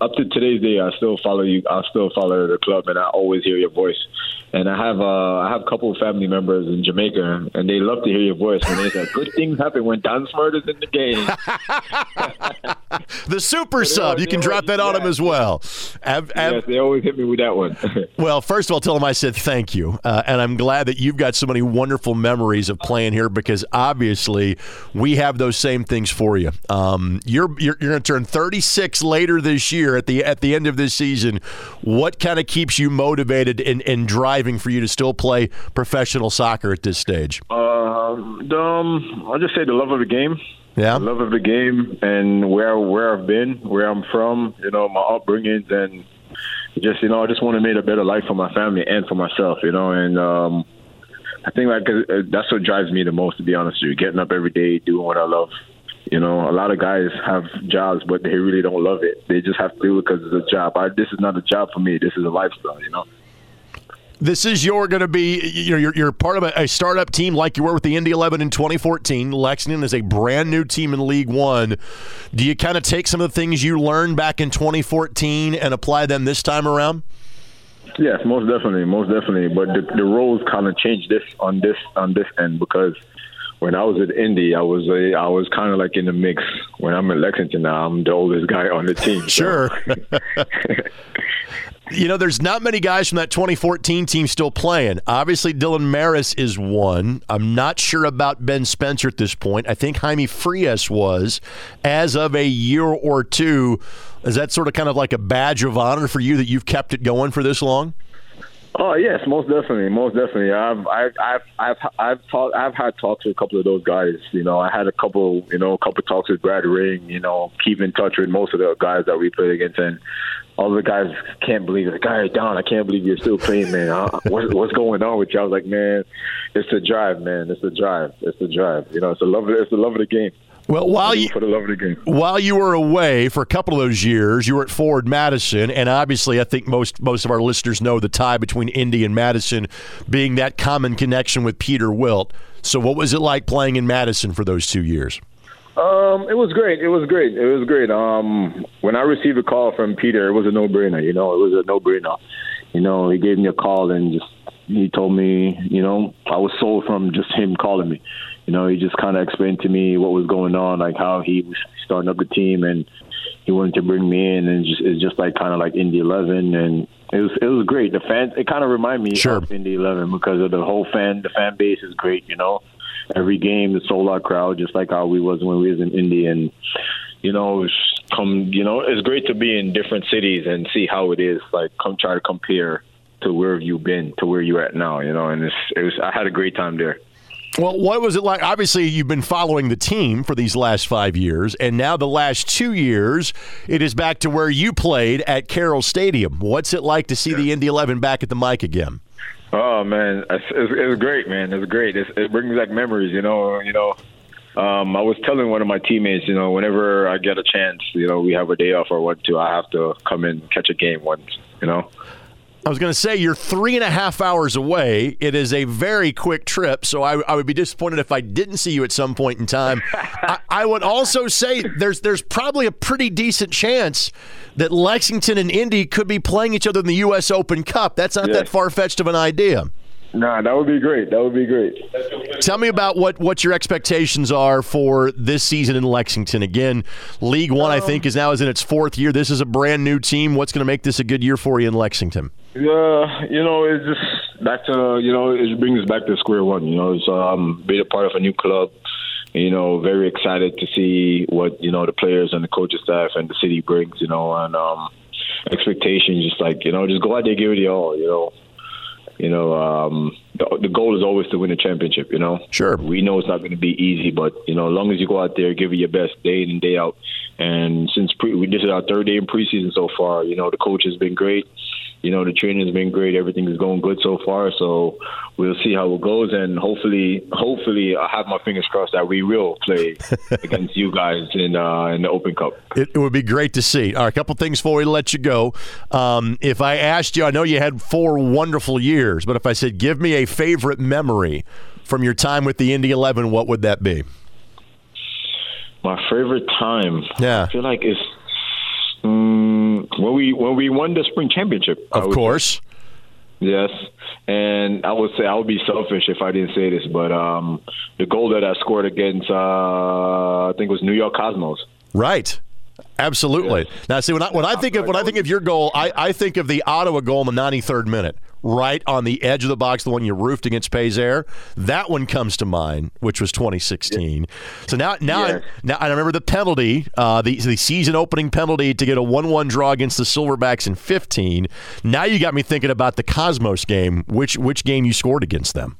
S15: up to today's day, I still follow you. I still follow the club, and I always hear your voice. And I have uh, I have a couple of family members in Jamaica, and they love to hear your voice. And they say good things happen when Don Smart is in the game.
S2: the super sub, you can drop that on yeah. him as well.
S15: Ab, ab, yes, they always hit me with that one.
S2: well, first of all, tell them I said thank you, uh, and I'm glad that you've got so many wonderful memories of playing here because obviously we have those same things for you. Um, you're you're, you're going to turn 36 later this year at the at the end of this season. What kind of keeps you motivated and, and driving for you to still play professional soccer at this stage?
S15: Um, um, I'll just say the love of the game.
S2: Yeah,
S15: the love of the game and where where I've been, where I'm from. You know, my upbringings and just you know, I just want to make a better life for my family and for myself. You know, and um, I think like uh, that's what drives me the most. To be honest with you, getting up every day, doing what I love. You know, a lot of guys have jobs, but they really don't love it. They just have to do it because it's a job. I, this is not a job for me. This is a lifestyle. You know.
S2: This is your going to be you know you're, you're part of a, a, startup team like you were with the Indy 11 in 2014. Lexington is a brand new team in League One. Do you kind of take some of the things you learned back in 2014 and apply them this time around?
S15: Yes, most definitely, most definitely. But the, the roles kind of changed this on this on this end because when I was at Indy, I was a, I was kind of like in the mix. When I'm at Lexington now, I'm the oldest guy on the team.
S2: Sure. you know, there's not many guys from that 2014 team still playing. Obviously, Dylan Mares is one. I'm not sure about Ben Spencer at this point. I think Jaime Frias was as of a year or two. Is that sort of kind of like a badge of honor for you that you've kept it going for this long?
S15: Oh yes, most definitely, most definitely. I've I've I've I've I've, I've had talks with a couple of those guys. You know, I had a couple, you know, a couple talks with Brad Ring. You know, keep in touch with most of the guys that we played against, and all the guys can't believe it. Guy Don, I can't believe you're still playing, man. What, what's going on with you? I was like, man, it's the drive, man. It's the drive. It's the drive. You know, it's the love. Of, it's the love of the game.
S2: Well, while you
S15: for the love of the game.
S2: while you were away for a couple of those years, you were at Forward Madison, and obviously, I think most most of our listeners know the tie between Indy and Madison being that common connection with Peter Wilt. So, what was it like playing in Madison for those two years?
S15: Um, it was great. It was great. It was great. Um, when I received a call from Peter, it was a no-brainer. You know, it was a no-brainer. You know, he gave me a call and just he told me, you know, I was sold from just him calling me you know, he just kind of explained to me what was going on, like how he was starting up the team, and he wanted to bring me in, and just it's just like kind of like Indy Eleven, and it was it was great. The fans, it kind of reminded me
S2: sure.
S15: of Indy Eleven because of the whole fan, the fan base is great. You know, every game the sold out crowd, just like how we was when we was in Indy, and you know, it's come, you know, it's great to be in different cities and see how it is. Like, come try to compare to where you've been to where you're at now. You know, and it's it was I had a great time there.
S2: Well, what was it like? Obviously, you've been following the team for these last five years, and now the last two years, it is back to where you played at Carroll Stadium. What's it like to see the Indy 11 back at the Mike again?
S15: Oh man, it's, it's, it's great, man. It's great. It's, it brings back memories. You know, you know. Um, I was telling one of my teammates, you know, whenever I get a chance, you know, we have a day off or what, to I have to come in catch a game once. You know.
S2: I was going to say you're three and a half hours away. It is a very quick trip, so I, I would be disappointed if I didn't see you at some point in time. I, I, would also say there's there's probably a pretty decent chance that Lexington and Indy could be playing each other in the U.S. Open Cup. That's not yes. that far fetched of an idea.
S15: Nah, that would be great. That would be great.
S2: Tell me about what, what your expectations are for this season in Lexington. Again, League One, um, I think, is now is in its fourth year. This is a brand new team. What's going to make this a good year for you in Lexington?
S15: Yeah, you know, it's just back to you know, it brings us back to square one. You know, it's um, being a part of a new club. You know, very excited to see what you know the players and the coaching staff and the city brings. You know, and um, expectations, just like you know, just go out there, give it the all. You know, you know, um, the, the goal is always to win a championship. You know,
S2: sure.
S15: We know it's not going to be easy, but you know, as long as you go out there, give it your best day in and day out. And since pre- we this is our third day in preseason so far, you know, the coach has been great you know, the training's been great. Everything is going good so far. So we'll see how it goes, and hopefully, hopefully, I have my fingers crossed that we will play against you guys in uh, in the Open Cup.
S2: It, it, would be great to see. All right, a couple things before we let you go. Um, if I asked you, I know you had four wonderful years, but if I said, give me a favorite memory from your time with the Indy Eleven, what would that be?
S15: My favorite time.
S2: Yeah,
S15: I feel like it's when we when we won the spring championship.
S2: Of course.
S15: Yes, and I would say I would be selfish if I didn't say this, but um, the goal that I scored against, uh, I think it was New York Cosmos.
S2: Right. Absolutely. Now, see, when I when I think of when I think of your goal, I, I think of the Ottawa goal in the 93rd minute right on the edge of the box, the one you roofed against Pays That one comes to mind, which was 2016. So now, now. I, now I remember the penalty, uh, the the season opening penalty to get a one-one draw against the Silverbacks in 15. Now you got me thinking about the Cosmos game. Which which game you scored against them?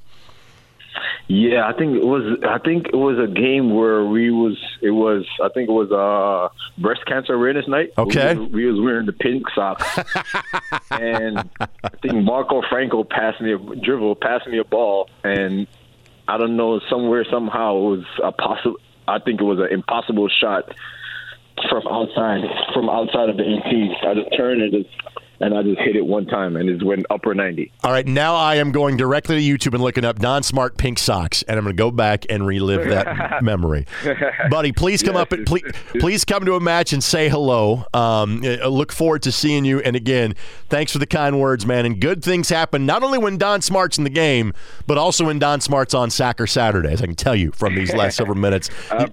S15: Yeah, I think it was. I think it was a game where we was. It was. I think it was uh breast cancer awareness night.
S2: Okay.
S15: We was, we was wearing the pink socks, and I think Marco Franco passed me a dribble, passed me a ball, and I don't know somewhere somehow it was a possible. I think it was an impossible shot from outside from outside of the 18. I just turned and just and I just hit it one time, and it went upper 90.
S2: All right, now I am going directly to YouTube and looking up Don Smart pink socks, and I'm going to go back and relive that memory. Buddy, please come yes, up and please, please come to a match and say hello. Um, I look forward to seeing you. And again, thanks for the kind words, man. And good things happen not only when Don Smart's in the game, but also when Don Smart's on Soccer Saturdays. I can tell you from these last several minutes.
S15: I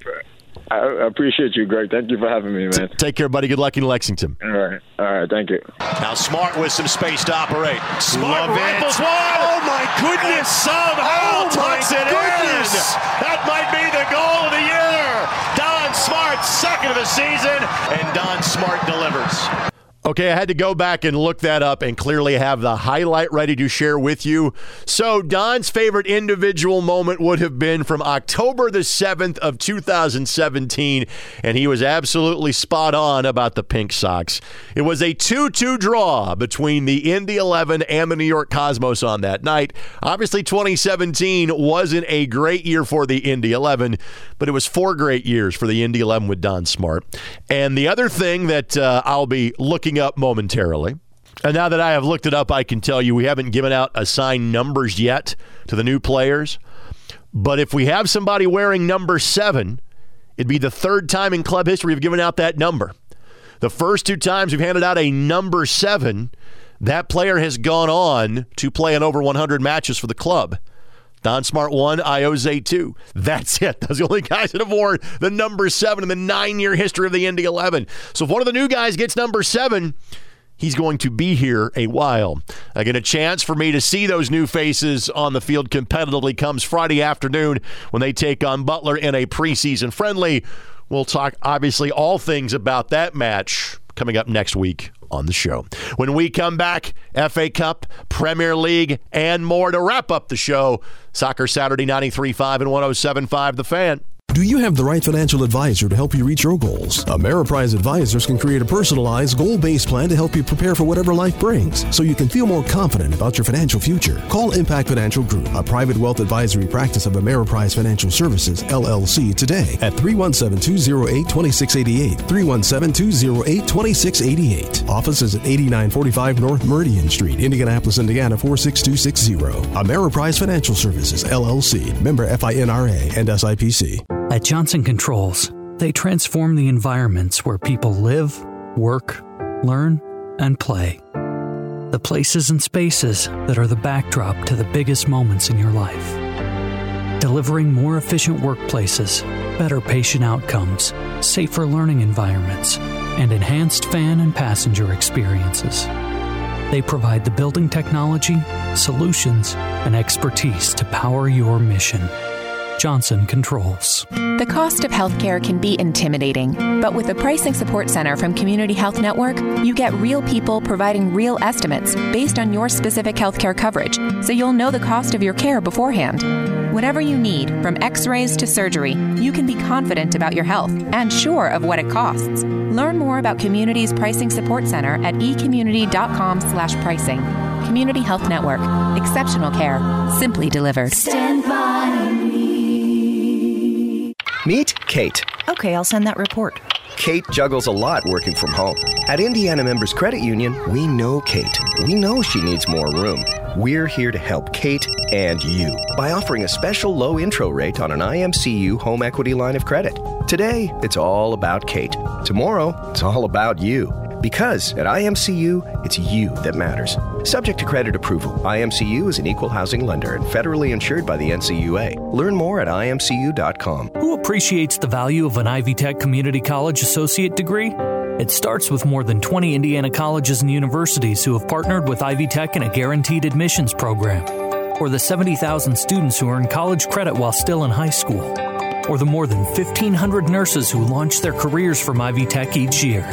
S15: appreciate you, Greg. Thank you for having me, man.
S2: Take care, buddy. Good luck in Lexington.
S15: All right. All right. Thank you.
S2: Now Smart with some space to operate. Smart Love rifles it. one. Oh my goodness! And somehow oh tucks it goodness. in. That might be the goal of the year. Don Smart, second of the season, and Don Smart delivers. Okay, I had to go back and look that up and clearly have the highlight ready to share with you. So, Don's favorite individual moment would have been from October the 7th of 2017, and he was absolutely spot on about the Pink Sox. It was a 2-2 draw between the Indy 11 and the New York Cosmos on that night. Obviously, 2017 wasn't a great year for the Indy 11, but it was four great years for the Indy 11 with Don Smart. And the other thing that uh, I'll be looking looking up momentarily. And now that I have looked it up, I can tell you we haven't given out assigned numbers yet to the new players. But if we have somebody wearing number seven, it'd be the third time in club history we've given out that number. The first two times we've handed out a number seven, that player has gone on to play in over 100 matches for the club. Don Smart 1, Ayoze 2. That's it. Those are the only guys that have worn the number 7 in the nine year history of the Indy 11. So if one of the new guys gets number 7, he's going to be here a while. Get a chance for me to see those new faces on the field competitively comes Friday afternoon when they take on Butler in a preseason friendly. We'll talk, obviously, all things about that match coming up next week on the show. When we come back, FA Cup, Premier League, and more to wrap up the show. Soccer Saturday 93.5 and 107.5 The Fan.
S16: Do you have the right financial advisor to help you reach your goals? Ameriprise Advisors can create a personalized, goal based plan to help you prepare for whatever life brings so you can feel more confident about your financial future. Call Impact Financial Group, a private wealth advisory practice of Ameriprise Financial Services, LLC, today at 317 208 2688. 317 208 2688. Office is at 8945 North Meridian Street, Indianapolis, Indiana 46260. Ameriprise Financial Services, LLC, member FINRA and SIPC.
S3: At Johnson Controls, they transform the environments where people live, work, learn, and play. The places and spaces that are the backdrop to the biggest moments in your life. Delivering more efficient workplaces, better patient outcomes, safer learning environments, and enhanced fan and passenger experiences. They provide the building technology, solutions, and expertise to power your mission. Johnson Controls.
S4: The cost of healthcare can be intimidating, but with the Pricing Support Center from Community Health Network, you get real people providing real estimates based on your specific healthcare coverage, so you'll know the cost of your care beforehand. Whatever you need, from x-rays to surgery, you can be confident about your health and sure of what it costs. Learn more about Community's Pricing Support Center at ecommunity.com/slash pricing. Community Health Network. Exceptional care, simply delivered.
S12: Stand by me.
S6: Meet Kate.
S17: Okay, I'll send that report.
S6: Kate juggles a lot working from home. At Indiana Members Credit Union, we know Kate. We know she needs more room. We're here to help Kate and you by offering a special low intro rate on an IMCU home equity line of credit. Today, it's all about Kate. Tomorrow, it's all about you. Because at IMCU, it's you that matters. Subject to credit approval, IMCU is an equal housing lender and federally insured by the NCUA. Learn more at imcu.com.
S3: Who appreciates the value of an Ivy Tech Community College associate degree? It starts with more than 20 Indiana colleges and universities who have partnered with Ivy Tech in a guaranteed admissions program, or the 70,000 students who earn college credit while still in high school, or the more than 1,500 nurses who launch their careers from Ivy Tech each year.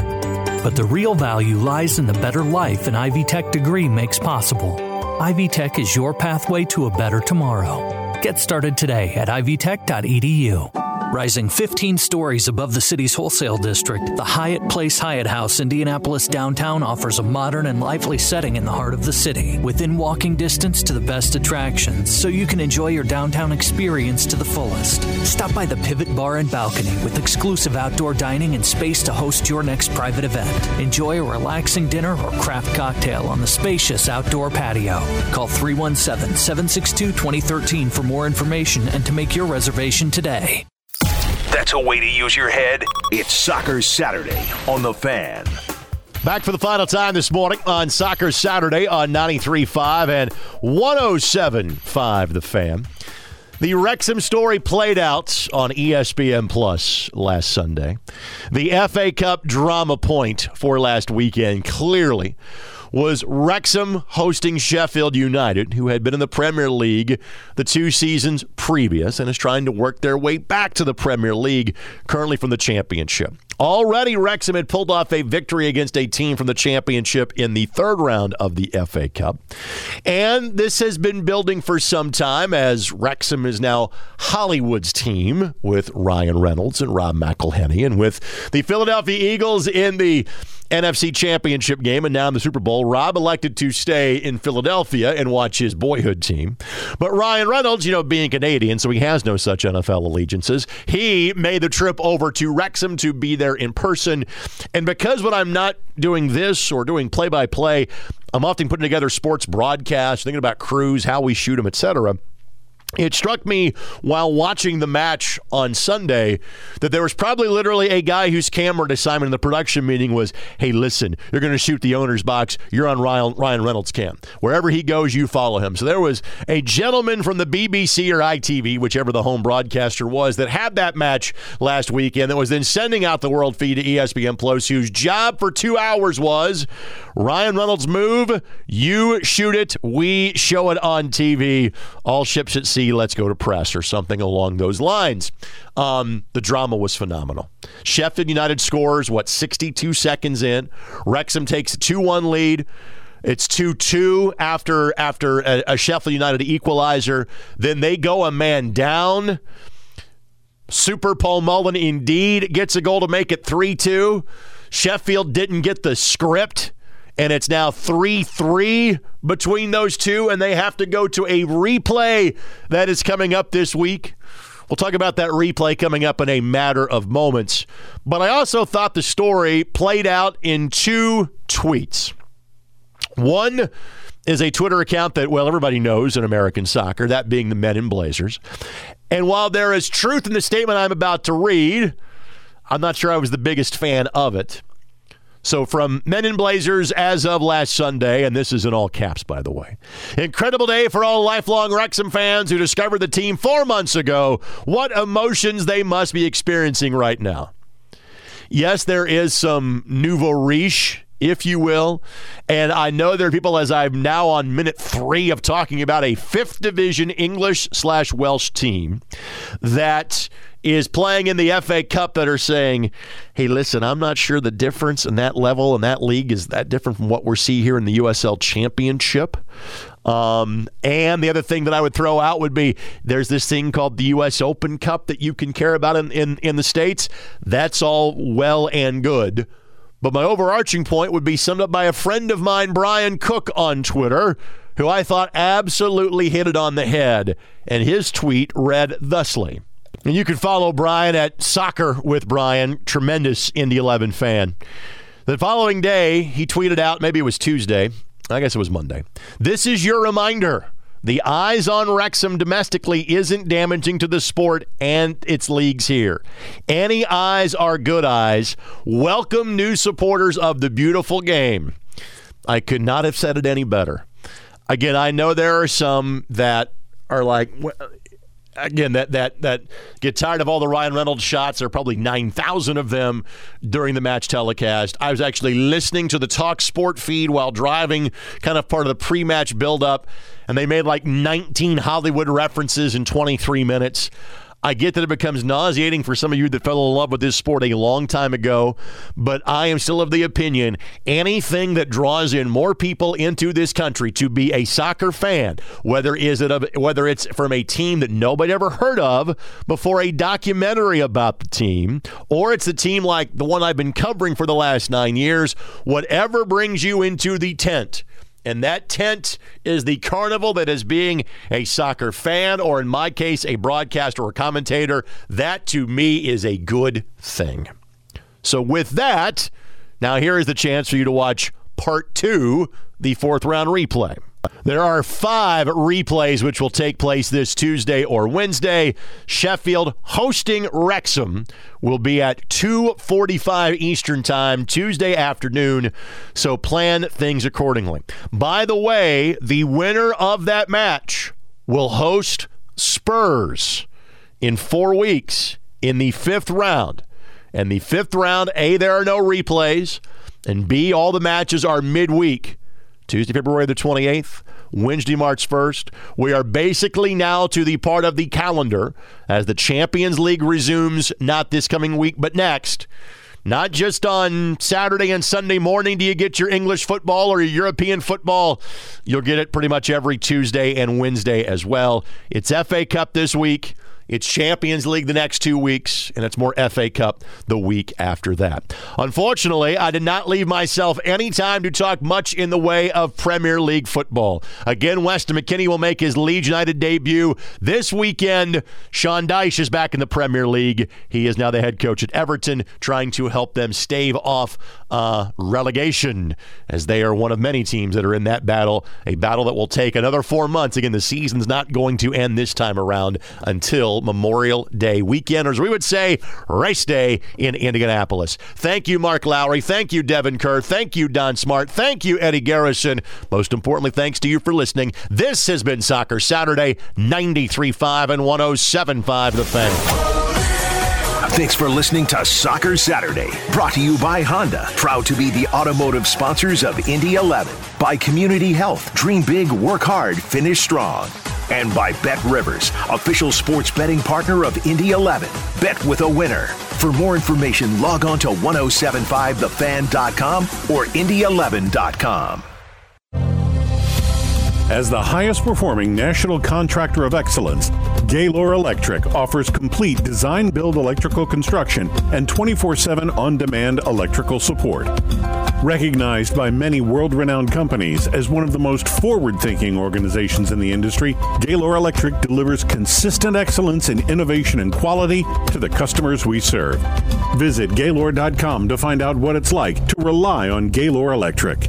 S3: But the real value lies in the better life an Ivy Tech degree makes possible. Ivy Tech is your pathway to a better tomorrow. Get started today at ivytech.edu. Rising 15 stories above the city's wholesale district, the Hyatt Place Hyatt House Indianapolis downtown offers a modern and lively setting in the heart of the city, within walking distance to the best attractions, so you can enjoy your downtown experience to the fullest. Stop by the Pivot Bar and Balcony with exclusive outdoor dining and space to host your next private event. Enjoy a relaxing dinner or craft cocktail on the spacious outdoor patio. Call 317 762 2013 for more information and to make your reservation today.
S1: That's a way to use your head. It's Soccer Saturday on The Fan.
S2: Back for the final time this morning on Soccer Saturday on 93.5 and 107.5 The Fan. The Wrexham story played out on ESPN Plus last Sunday. The FA Cup drama point for last weekend clearly was Wrexham hosting Sheffield United, who had been in the Premier League the two seasons previous and is trying to work their way back to the Premier League, currently from the Championship. Already, Wrexham had pulled off a victory against a team from the Championship in the third round of the FA Cup. And this has been building for some time as Wrexham is now Hollywood's team with Ryan Reynolds and Rob McElhenney, and with the Philadelphia Eagles in the NFC Championship game and now in the Super Bowl, Rob elected to stay in Philadelphia and watch his boyhood team. But Ryan Reynolds, you know, being Canadian, so he has no such NFL allegiances, he made the trip over to Wrexham to be there in person. And because when I'm not doing this or doing play by play, I'm often putting together sports broadcasts, thinking about crews, how we shoot them, etc. It struck me while watching the match on Sunday that there was probably literally a guy whose camera assignment in the production meeting was, "Hey, listen, you're going to shoot the owner's box. You're on Ryan, Ryan Reynolds' cam. Wherever he goes, you follow him." So there was a gentleman from the BBC or ITV, whichever the home broadcaster was, that had that match last weekend. That was then sending out the world feed to ESPN Plus, whose job for two hours was Ryan Reynolds' move. You shoot it. We show it on TV. All ships at sea let's go to press or something along those lines. Um, the drama was phenomenal. Sheffield United scores, what, 62 seconds in. Wrexham takes a 2 1 lead. It's 2 2 after, after a, a Sheffield United equalizer. Then they go a man down. Super Paul Mullin indeed gets a goal to make it 3 2. Sheffield didn't get the script and it's now 3 3 between those two, and they have to go to a replay that is coming up this week. We'll talk about that replay coming up in a matter of moments. But I also thought the story played out in two tweets. One is a Twitter account that, well, everybody knows in American soccer, that being the Men in Blazers. And while there is truth in the statement I'm about to read, I'm not sure I was the biggest fan of it. So from Men in Blazers as of last Sunday, and this is in all caps, by the way. Incredible day for all lifelong Wrexham fans who discovered the team four months ago. What emotions they must be experiencing right now. Yes, there is some nouveau riche if you will. And I know there are people, as I'm now on minute three of talking about a fifth division English slash Welsh team that is playing in the FA Cup that are saying, hey, listen, I'm not sure the difference in that level and that league is that different from what we're seeing here in the USL Championship. Um, and the other thing that I would throw out would be there's this thing called the U.S. Open Cup that you can care about in, in, in the States. That's all well and good. But my overarching point would be summed up by a friend of mine, Brian Cook, on Twitter, who I thought absolutely hit it on the head. And his tweet read thusly. And you can follow Brian at Soccer with Brian, tremendous Indy 11 fan. The following day, he tweeted out, maybe it was Tuesday, I guess it was Monday. This is your reminder. The eyes on Wrexham domestically isn't damaging to the sport and its leagues here. Any eyes are good eyes. Welcome, new supporters of the beautiful game. I could not have said it any better. Again, I know there are some that are like, again that that that get tired of all the Ryan Reynolds shots. There are probably nine thousand of them during the match telecast. I was actually listening to the Talk Sport feed while driving, kind of part of the pre-match build-up, and they made like 19 Hollywood references in 23 minutes. I get that it becomes nauseating for some of you that fell in love with this sport a long time ago, but I am still of the opinion anything that draws in more people into this country to be a soccer fan, whether is it a, whether it's from a team that nobody ever heard of before a documentary about the team, or it's a team like the one I've been covering for the last nine years, whatever brings you into the tent and that tent is the carnival that is being a soccer fan, or in my case, a broadcaster or a commentator. That to me is a good thing. So, with that, now here is the chance for you to watch part two, the fourth round replay. There are five replays which will take place this Tuesday or Wednesday. Sheffield hosting Wrexham will be at 2:45 Eastern Time Tuesday afternoon, so plan things accordingly. By the way, the winner of that match will host Spurs in 4 weeks in the 5th round. And the 5th round, A there are no replays, and B all the matches are midweek. Tuesday, February the 28th, Wednesday, March 1st. We are basically now to the part of the calendar as the Champions League resumes not this coming week, but next. Not just on Saturday and Sunday morning do you get your English football or your European football. You'll get it pretty much every Tuesday and Wednesday as well. It's FA Cup this week. It's Champions League the next two weeks, and it's more FA Cup the week after that. Unfortunately, I did not leave myself any time to talk much in the way of Premier League football. Again, Weston McKennie will make his Leeds United debut this weekend. Sean Dyche is back in the Premier League. He is now the head coach at Everton, trying to help them stave off uh, relegation, as they are one of many teams that are in that battle. A battle that will take another four months. Again, the season's not going to end this time around until Memorial Day weekend, or as we would say, race day in Indianapolis. Thank you, Mark Lowry. Thank you, Devon Kerr. Thank you, Don Smart. Thank you, Eddie Garrison. Most importantly, thanks to you for listening. This has been Soccer Saturday, 93.5 and 107.5 The Fan.
S1: Thanks for listening to Soccer Saturday, brought to you by Honda, proud to be the automotive sponsors of Indy 11, by Community Health, dream big, work hard, finish strong, and by Bet Rivers, official sports betting partner of Indy 11. Bet with a winner. For more information, log on to 1075thefan.com or indy11.com.
S5: As the highest performing national contractor of excellence, Gaylor Electric offers complete design build electrical construction and 24 7 on demand electrical support. Recognized by many world renowned companies as one of the most forward thinking organizations in the industry, Gaylor Electric delivers consistent excellence in innovation and quality to the customers we serve. Visit Gaylor.com to find out what it's like to rely on Gaylor Electric.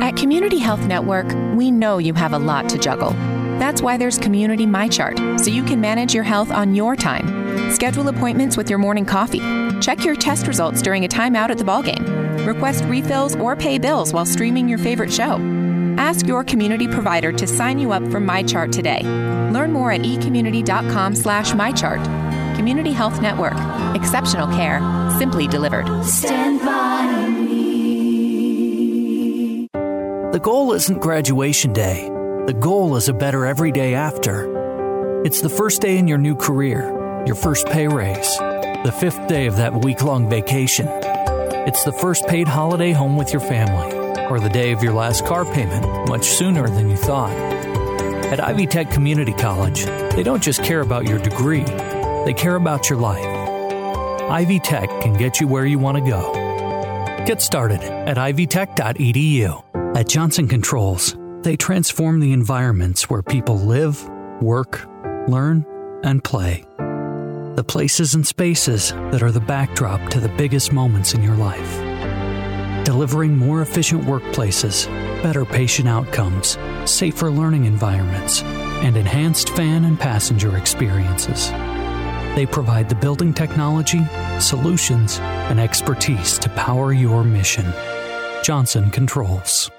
S4: At Community Health Network, we know you have a lot to juggle. That's why there's Community MyChart, so you can manage your health on your time. Schedule appointments with your morning coffee. Check your test results during a timeout at the ballgame. Request refills or pay bills while streaming your favorite show. Ask your community provider to sign you up for MyChart today. Learn more at ecommunity.com slash MyChart. Community Health Network. Exceptional care. Simply delivered.
S12: Stand by
S3: The goal isn't graduation day. The goal is a better every day after. It's the first day in your new career, your first pay raise, the fifth day of that week long vacation. It's the first paid holiday home with your family, or the day of your last car payment much sooner than you thought. At Ivy Tech Community College, they don't just care about your degree, they care about your life. Ivy Tech can get you where you want to go. Get started at ivytech.edu. At Johnson Controls, they transform the environments where people live, work, learn, and play. The places and spaces that are the backdrop to the biggest moments in your life. Delivering more efficient workplaces, better patient outcomes, safer learning environments, and enhanced fan and passenger experiences. They provide the building technology, solutions, and expertise to power your mission. Johnson Controls.